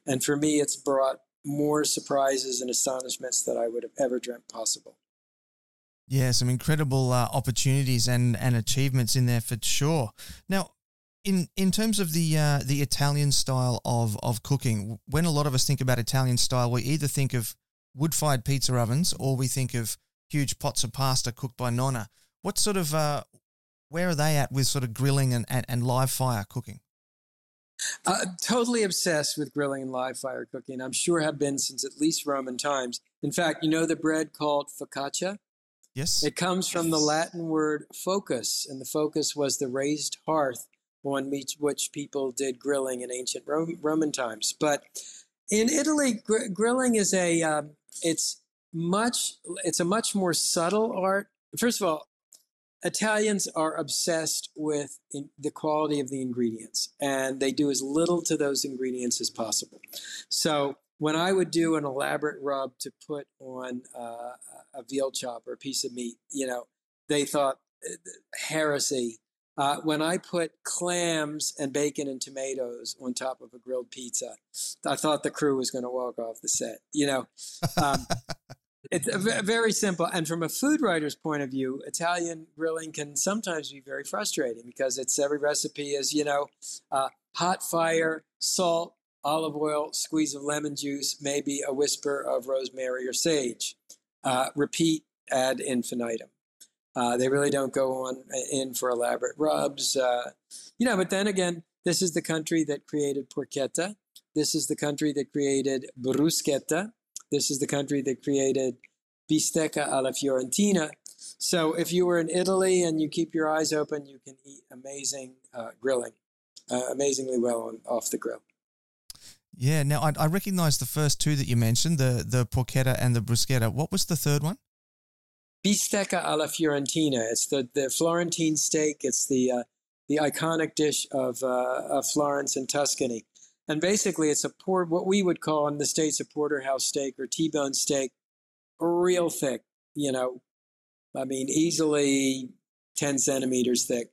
C: And for me, it's brought more surprises and astonishments that I would have ever dreamt possible.
A: Yeah, some incredible uh, opportunities and, and achievements in there for sure. Now, in in terms of the uh, the Italian style of of cooking, when a lot of us think about Italian style, we either think of wood fired pizza ovens or we think of huge pots of pasta cooked by nonna. What sort of uh, where are they at with sort of grilling and, and, and live fire cooking?
C: Uh, totally obsessed with grilling and live fire cooking. I'm sure have been since at least Roman times. In fact, you know the bread called focaccia?
A: Yes.
C: It comes from the Latin word focus, and the focus was the raised hearth on which people did grilling in ancient Roman times. But in Italy, gr- grilling is a um, it's much it's a much more subtle art. First of all, Italians are obsessed with the quality of the ingredients, and they do as little to those ingredients as possible. So when I would do an elaborate rub to put on uh, a veal chop or a piece of meat, you know, they thought uh, heresy uh, when I put clams and bacon and tomatoes on top of a grilled pizza, I thought the crew was going to walk off the set. You know, um, it's very simple. And from a food writer's point of view, Italian grilling can sometimes be very frustrating because it's every recipe is, you know, uh, hot fire, salt, olive oil, squeeze of lemon juice, maybe a whisper of rosemary or sage. Uh, repeat ad infinitum. Uh, they really don't go on in for elaborate rubs. Uh, you know, but then again, this is the country that created porchetta. This is the country that created bruschetta. This is the country that created bistecca alla fiorentina. So if you were in Italy and you keep your eyes open, you can eat amazing uh, grilling, uh, amazingly well on, off the grill.
A: Yeah. Now I, I recognize the first two that you mentioned, the the porchetta and the bruschetta. What was the third one?
C: Bistecca alla Fiorentina. It's the, the Florentine steak. It's the uh, the iconic dish of, uh, of Florence and Tuscany. And basically, it's a port, what we would call in the States a porterhouse steak or T-bone steak, real thick, you know, I mean, easily 10 centimeters thick.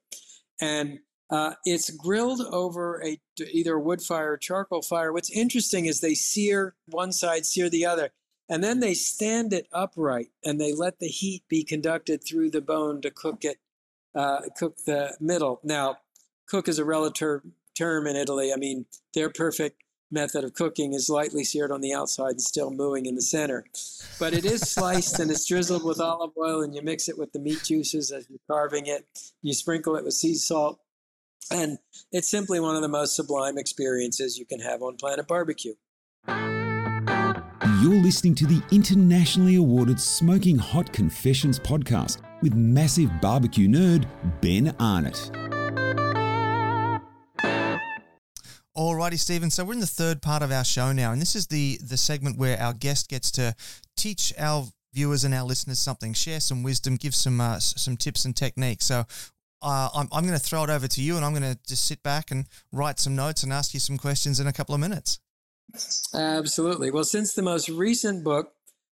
C: And uh, it's grilled over a either a wood fire or charcoal fire. What's interesting is they sear one side, sear the other, and then they stand it upright and they let the heat be conducted through the bone to cook it, uh, cook the middle. Now, cook is a relative term in Italy. I mean, their perfect method of cooking is lightly seared on the outside and still mooing in the center. But it is sliced and it's drizzled with olive oil, and you mix it with the meat juices as you're carving it. You sprinkle it with sea salt. And it's simply one of the most sublime experiences you can have on Planet Barbecue.
B: You're listening to the internationally awarded Smoking Hot Confessions podcast with massive barbecue nerd Ben Arnott.
A: Alrighty, Steven. So we're in the third part of our show now, and this is the the segment where our guest gets to teach our viewers and our listeners something, share some wisdom, give some uh, some tips and techniques. So uh, I'm, I'm going to throw it over to you, and I'm going to just sit back and write some notes and ask you some questions in a couple of minutes.
C: Absolutely. Well, since the most recent book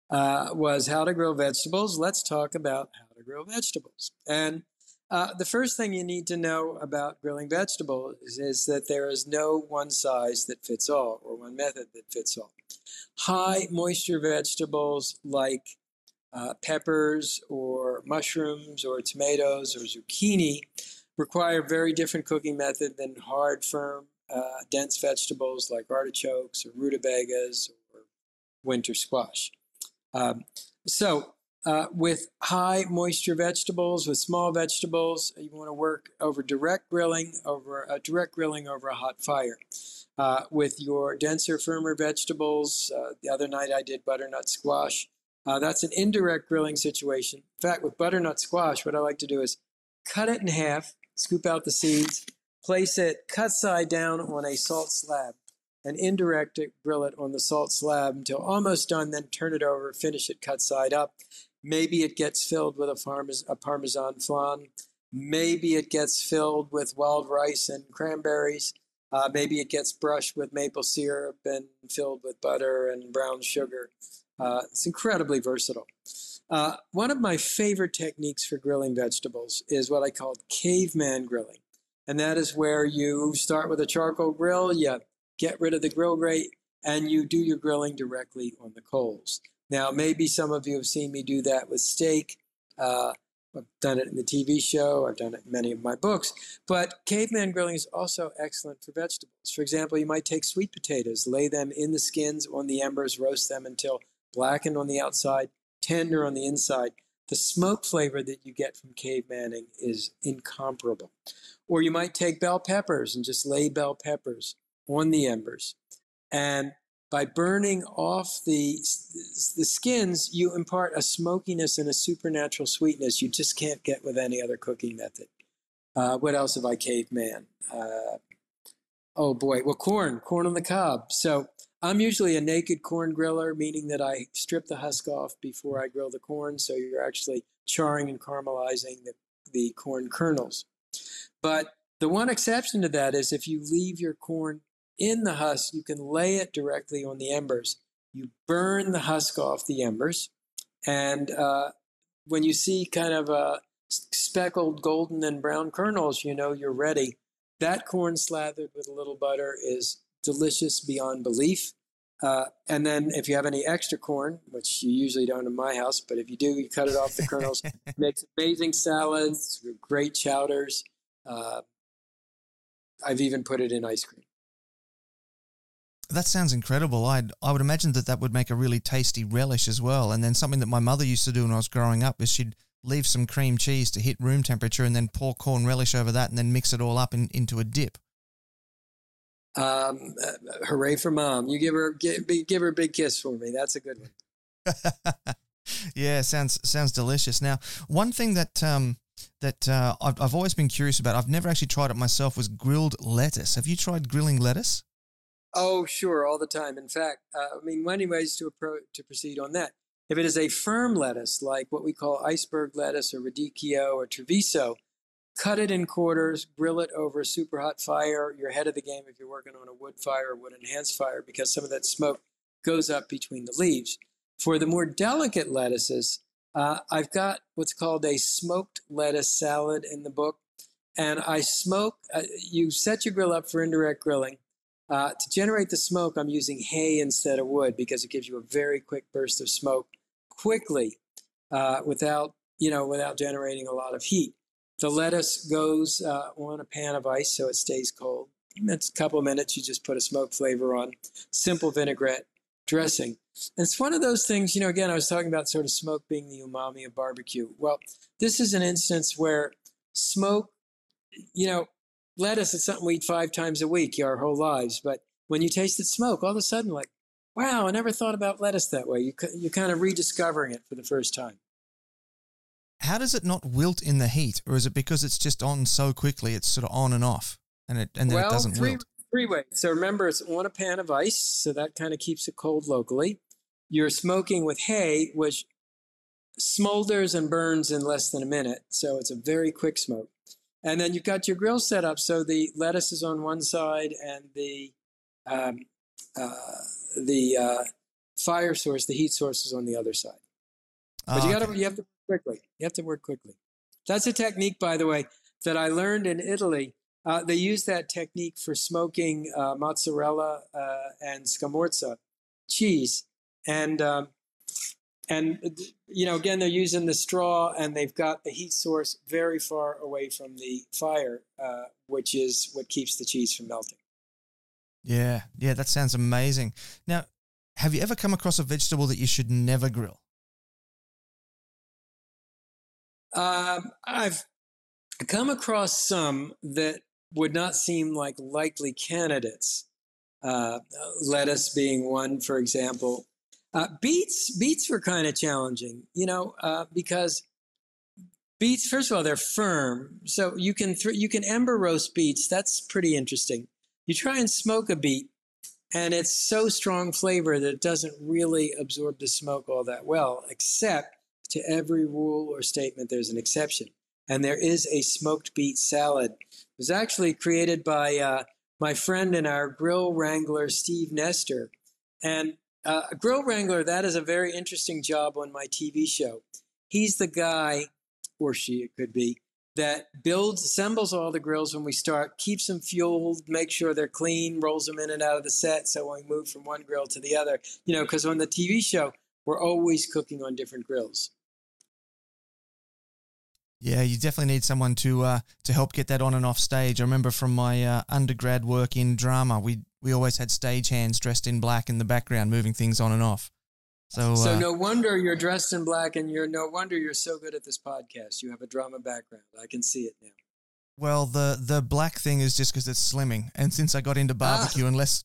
C: uh, was How to Grill Vegetables, let's talk about how to grow vegetables. And uh, the first thing you need to know about grilling vegetables is, is, that there is no one size that fits all or one method that fits all. High moisture vegetables like uh, peppers or mushrooms or tomatoes or zucchini require a very different cooking method than hard, firm, uh, dense vegetables like artichokes or rutabagas or winter squash. Um, so, uh, with high moisture vegetables, with small vegetables, you want to work over direct grilling over a uh, direct grilling over a hot fire. Uh, with your denser, firmer vegetables, uh, the other night I did butternut squash. Uh, that's an indirect grilling situation. In fact, with butternut squash, what I like to do is cut it in half, scoop out the seeds, place it cut side down on a salt slab and indirect it, grill it on the salt slab until almost done, then turn it over, finish it cut side up. Maybe it gets filled with a, a Parmesan flan. Maybe it gets filled with wild rice and cranberries. Uh, maybe it gets brushed with maple syrup and filled with butter and brown sugar. Uh, it's incredibly versatile. Uh, one of my favorite techniques for grilling vegetables is what I call caveman grilling. And that is where you start with a charcoal grill, you get rid of the grill grate, and you do your grilling directly on the coals. Now, maybe some of you have seen me do that with steak. Uh, I've done it in the TV show, I've done it in many of my books. But caveman grilling is also excellent for vegetables. For example, you might take sweet potatoes, lay them in the skins on the embers, roast them until blackened on the outside, tender on the inside. The smoke flavor that you get from cavemanning is incomparable. Or you might take bell peppers and just lay bell peppers on the embers. And by burning off the, the skins, you impart a smokiness and a supernatural sweetness you just can't get with any other cooking method. Uh, what else have I caveman? Uh, oh boy, well, corn, corn on the cob. So I'm usually a naked corn griller, meaning that I strip the husk off before I grill the corn. So you're actually charring and caramelizing the, the corn kernels. But the one exception to that is if you leave your corn in the husk, you can lay it directly on the embers. You burn the husk off the embers, and uh, when you see kind of uh, speckled golden and brown kernels, you know you're ready. That corn slathered with a little butter is delicious beyond belief. Uh, and then if you have any extra corn, which you usually don't in my house, but if you do, you cut it off the kernels. makes amazing salads, great chowders. Uh, I've even put it in ice cream.
A: That sounds incredible. I I would imagine that that would make a really tasty relish as well. And then something that my mother used to do when I was growing up is she'd leave some cream cheese to hit room temperature and then pour corn relish over that and then mix it all up in, into a dip.
C: Um, uh, hooray for mom! You give her give, give her a big kiss for me. That's a good one.
A: yeah, sounds sounds delicious. Now, one thing that um, that uh, I've, I've always been curious about, I've never actually tried it myself, was grilled lettuce. Have you tried grilling lettuce?
C: Oh, sure, all the time. In fact, uh, I mean, many ways to approach to proceed on that. If it is a firm lettuce, like what we call iceberg lettuce or radicchio or treviso, cut it in quarters, grill it over a super hot fire. You're ahead of the game if you're working on a wood fire or wood enhanced fire because some of that smoke goes up between the leaves. For the more delicate lettuces, uh, I've got what's called a smoked lettuce salad in the book. And I smoke, uh, you set your grill up for indirect grilling. Uh, to generate the smoke, I'm using hay instead of wood because it gives you a very quick burst of smoke quickly uh, without, you know, without generating a lot of heat. The lettuce goes uh, on a pan of ice so it stays cold. It's a couple minutes. You just put a smoke flavor on, simple vinaigrette dressing. And it's one of those things, you know, again, I was talking about sort of smoke being the umami of barbecue. Well, this is an instance where smoke, you know, lettuce is something we eat five times a week our whole lives. But when you tasted smoke, all of a sudden, like, wow, I never thought about lettuce that way. You, you're kind of rediscovering it for the first time.
A: How does it not wilt in the heat, or is it because it's just on so quickly? It's sort of on and off, and it and then
C: well,
A: it doesn't
C: three,
A: wilt.
C: Three ways. So remember, it's on a pan of ice, so that kind of keeps it cold locally. You're smoking with hay, which smolders and burns in less than a minute, so it's a very quick smoke. And then you've got your grill set up so the lettuce is on one side and the um, uh, the uh, fire source, the heat source, is on the other side. But you got to
A: okay.
C: you have to work quickly. You have to work quickly. That's a technique, by the way, that I learned in Italy. Uh, they use that technique for smoking uh, mozzarella uh, and scamorza cheese, and um, and you know again they're using the straw and they've got the heat source very far away from the fire, uh, which is what keeps the cheese from melting.
A: Yeah, yeah, that sounds amazing. Now, have you ever come across a vegetable that you should never grill?
C: Um, I've come across some that would not seem like likely candidates. Uh, lettuce being one, for example. Uh, beets, beets were kind of challenging, you know, uh, because beets. First of all, they're firm, so you can th- you can ember roast beets. That's pretty interesting. You try and smoke a beet, and it's so strong flavor that it doesn't really absorb the smoke all that well. Except to every rule or statement, there's an exception, and there is a smoked beet salad. It was actually created by uh, my friend and our grill wrangler, Steve Nestor. And uh, a grill wrangler, that is a very interesting job on my TV show. He's the guy, or she, it could be, that builds, assembles all the grills when we start, keeps them fueled, makes sure they're clean, rolls them in and out of the set so when we move from one grill to the other. You know, because on the TV show, we're always cooking on different grills.
A: Yeah, you definitely need someone to uh, to help get that on and off stage. I remember from my uh, undergrad work in drama, we we always had stage hands dressed in black in the background, moving things on and off. So,
C: So
A: uh,
C: no wonder you're dressed in black, and you're no wonder you're so good at this podcast. You have a drama background. I can see it now.
A: well, the the black thing is just because it's slimming, and since I got into barbecue and less.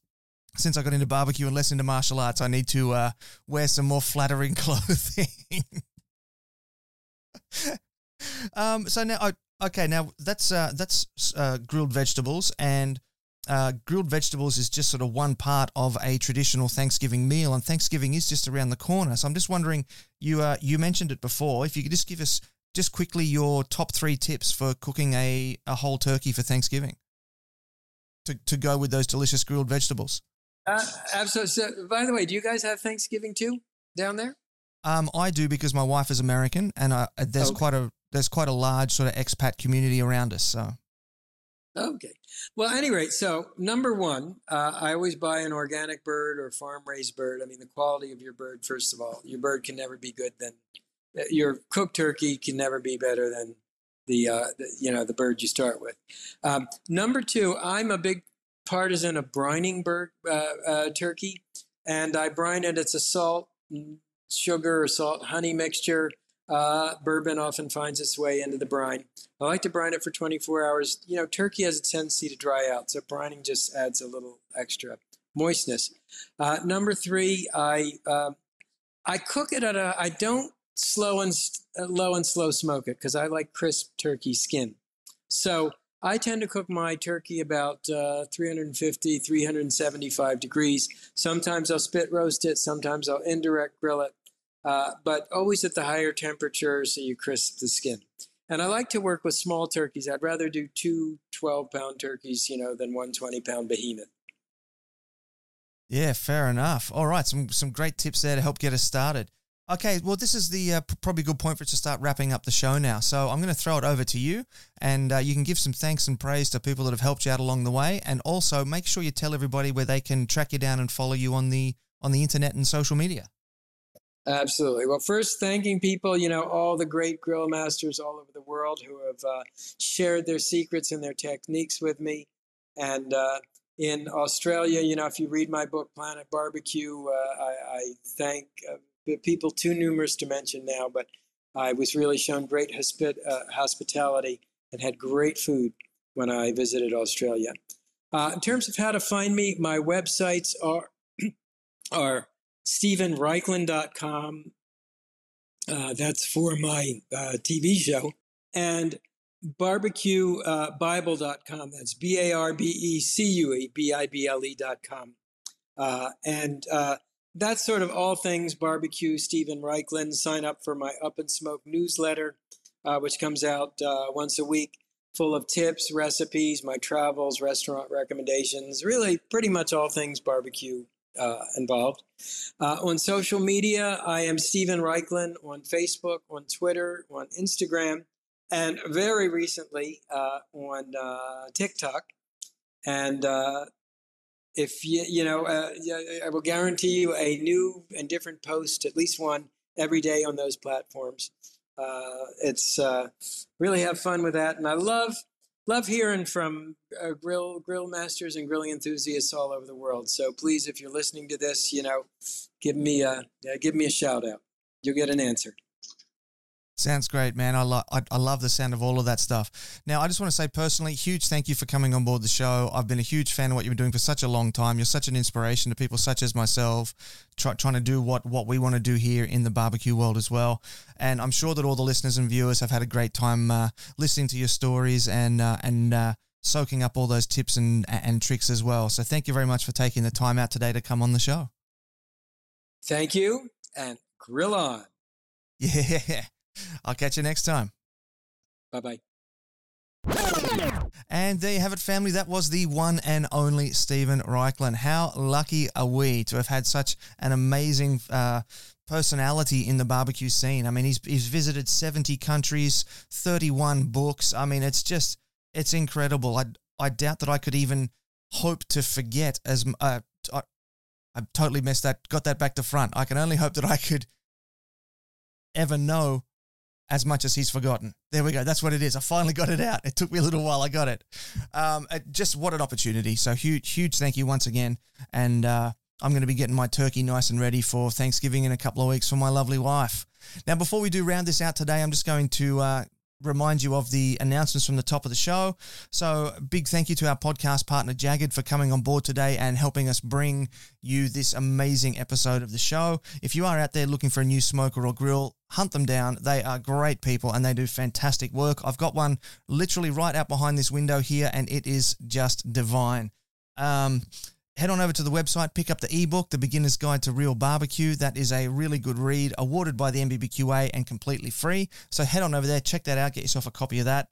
A: Since I got into barbecue and less into martial arts, I need to uh, wear some more flattering clothing. um, so now, I, okay, now that's uh, that's uh, grilled vegetables, and uh, grilled vegetables is just sort of one part of a traditional Thanksgiving meal, and Thanksgiving is just around the corner. So I'm just wondering, you uh, you mentioned it before. If you could just give us just quickly your top three tips for cooking a, a whole turkey for Thanksgiving to to go with those delicious grilled vegetables.
C: Uh, absolutely. So, by the way, do you guys have Thanksgiving too down there?
A: Um, I do because my wife is American, and uh, there's
C: Okay.
A: quite a there's quite a large sort of expat community around us. So
C: Okay. Well, at any rate, so number one, uh, I always buy an organic bird or farm raised bird. I mean, the quality of your bird, first of all, your bird can never be good than uh, your cooked turkey can never be better than the, uh, the you know the bird you start with. Um, number two, I'm a big partisan of brining bird uh, uh, turkey, and I brine it. It's a salt, sugar, or salt honey mixture. Uh, bourbon often finds its way into the brine. I like to brine it for 24 hours. You know, turkey has a tendency to dry out, so brining just adds a little extra moistness. Uh, number three, I uh, I cook it at a. I don't slow and uh, low and slow smoke it because I like crisp turkey skin. So I tend to cook my turkey about uh, 350, 375 degrees. Sometimes I'll spit roast it. Sometimes I'll indirect grill it. Uh, but always at the higher temperature so you crisp the skin. And I like to work with small turkeys. I'd rather do two 12 pound turkeys, you know, than one 20 pound behemoth.
A: Yeah, fair enough. All right, some some great tips there to help get us started. Okay, well, this is the uh, probably good point for us to start wrapping up the show now. So I'm going to throw it over to you, and uh, you can give some thanks and praise to people that have helped you out along the way, and also make sure you tell everybody where they can track you down and follow you on the on the internet and social media.
C: Absolutely. Well, first, thanking people, you know, all the great grill masters all over the world who have uh, shared their secrets and their techniques with me, and uh, in Australia, you know, if you read my book, Planet Barbecue, uh, I, I, thank uh, people too numerous to mention now, but I was really shown great uh, hospitality and had great food when I visited Australia. Uh, in terms of how to find me, my websites are are StevenRaichlen.com. Uh, that's for my uh, TV show. And barbecuebible.com. That's B A R B E C U E B I B L E.com. Uh, and uh, that's sort of all things barbecue. Steven Raichlen. Sign up for my Up in Smoke newsletter, uh, which comes out uh, once a week, full of tips, recipes, my travels, restaurant recommendations, really pretty much all things barbecue uh, involved. Uh, on social media, I am Steven Raichlen on Facebook, on Twitter, on Instagram and very recently uh, on uh, TikTok. And uh, if you, you know, uh, I will guarantee you a new and different post, at least one every day on those platforms. Uh, it's uh, really have fun with that, and I love love hearing from uh, grill grill masters and grilling enthusiasts all over the world. So please, if you're listening to this, you know, give me a give me a shout out. You'll get an answer.
A: Sounds great, man. I, lo- I, I love the sound of all of that stuff. Now, I just want to say personally, huge thank you for coming on board the show. I've been a huge fan of what you've been doing for such a long time. You're such an inspiration to people such as myself, try, trying to do what, what we want to do here in the barbecue world as well. And I'm sure that all the listeners and viewers have had a great time uh, listening to your stories and uh, and uh, soaking up all those tips and and tricks as well. So thank you very much for taking the time out today to come on the show.
C: Thank you, and grill on.
A: Yeah. I'll catch you next time.
C: Bye bye.
A: And there you have it, family. That was the one and only Steven Raichlen. How lucky are we to have had such an amazing uh, personality in the barbecue scene? I mean, he's, he's visited 70 countries, 31 books. I mean, it's just, it's incredible. I, I doubt that I could even hope to forget as. Uh, I, I totally messed that, got that back to front. I can only hope that I could ever know as much as he's forgotten. There we go. That's what it is. I finally got it out. It took me a little while. I got it. Um, just what an opportunity. So huge, huge thank you once again. And uh, I'm going to be getting my turkey nice and ready for Thanksgiving in a couple of weeks for my lovely wife. Now, before we do round this out today, I'm just going to uh, remind you of the announcements from the top of the show. So, big thank you to our podcast partner, Jagged, for coming on board today and helping us bring you this amazing episode of the show. If you are out there looking for a new smoker or grill, hunt them down. They are great people and they do fantastic work. I've got one literally right out behind this window here, and it is just divine. Um, head on over to the website, pick up the ebook, The Beginner's Guide to Real Barbecue. That is a really good read, awarded by the NBBQA and completely free. So head on over there, check that out, get yourself a copy of that.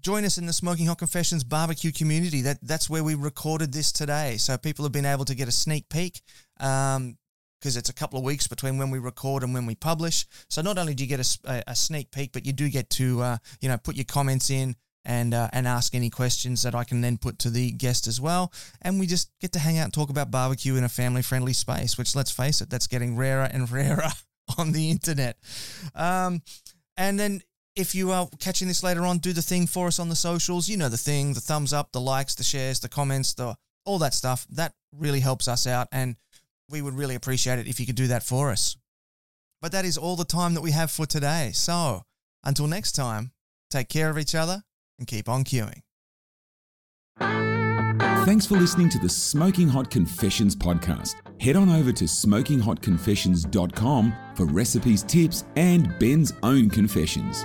A: Join us in the Smoking Hot Confessions barbecue community. That that's where we recorded this today, so people have been able to get a sneak peek. Um, because it's a couple of weeks between when we record and when we publish. So not only do you get a, a sneak peek, but you do get to uh, you know put your comments in, and uh, and ask any questions that I can then put to the guest as well. And we just get to hang out and talk about barbecue in a family friendly space, which let's face it, that's getting rarer and rarer on the internet. Um, and then if you are catching this later on, do the thing for us on the socials. You know the thing, the thumbs up, the likes, the shares, the comments, the all that stuff. That really helps us out, and we would really appreciate it if you could do that for us. But that is all the time that we have for today. So until next time, take care of each other and keep on queuing.
B: Thanks for listening to the Smoking Hot Confessions podcast. Head on over to smokinghotconfessions.com for recipes, tips, and Ben's own confessions.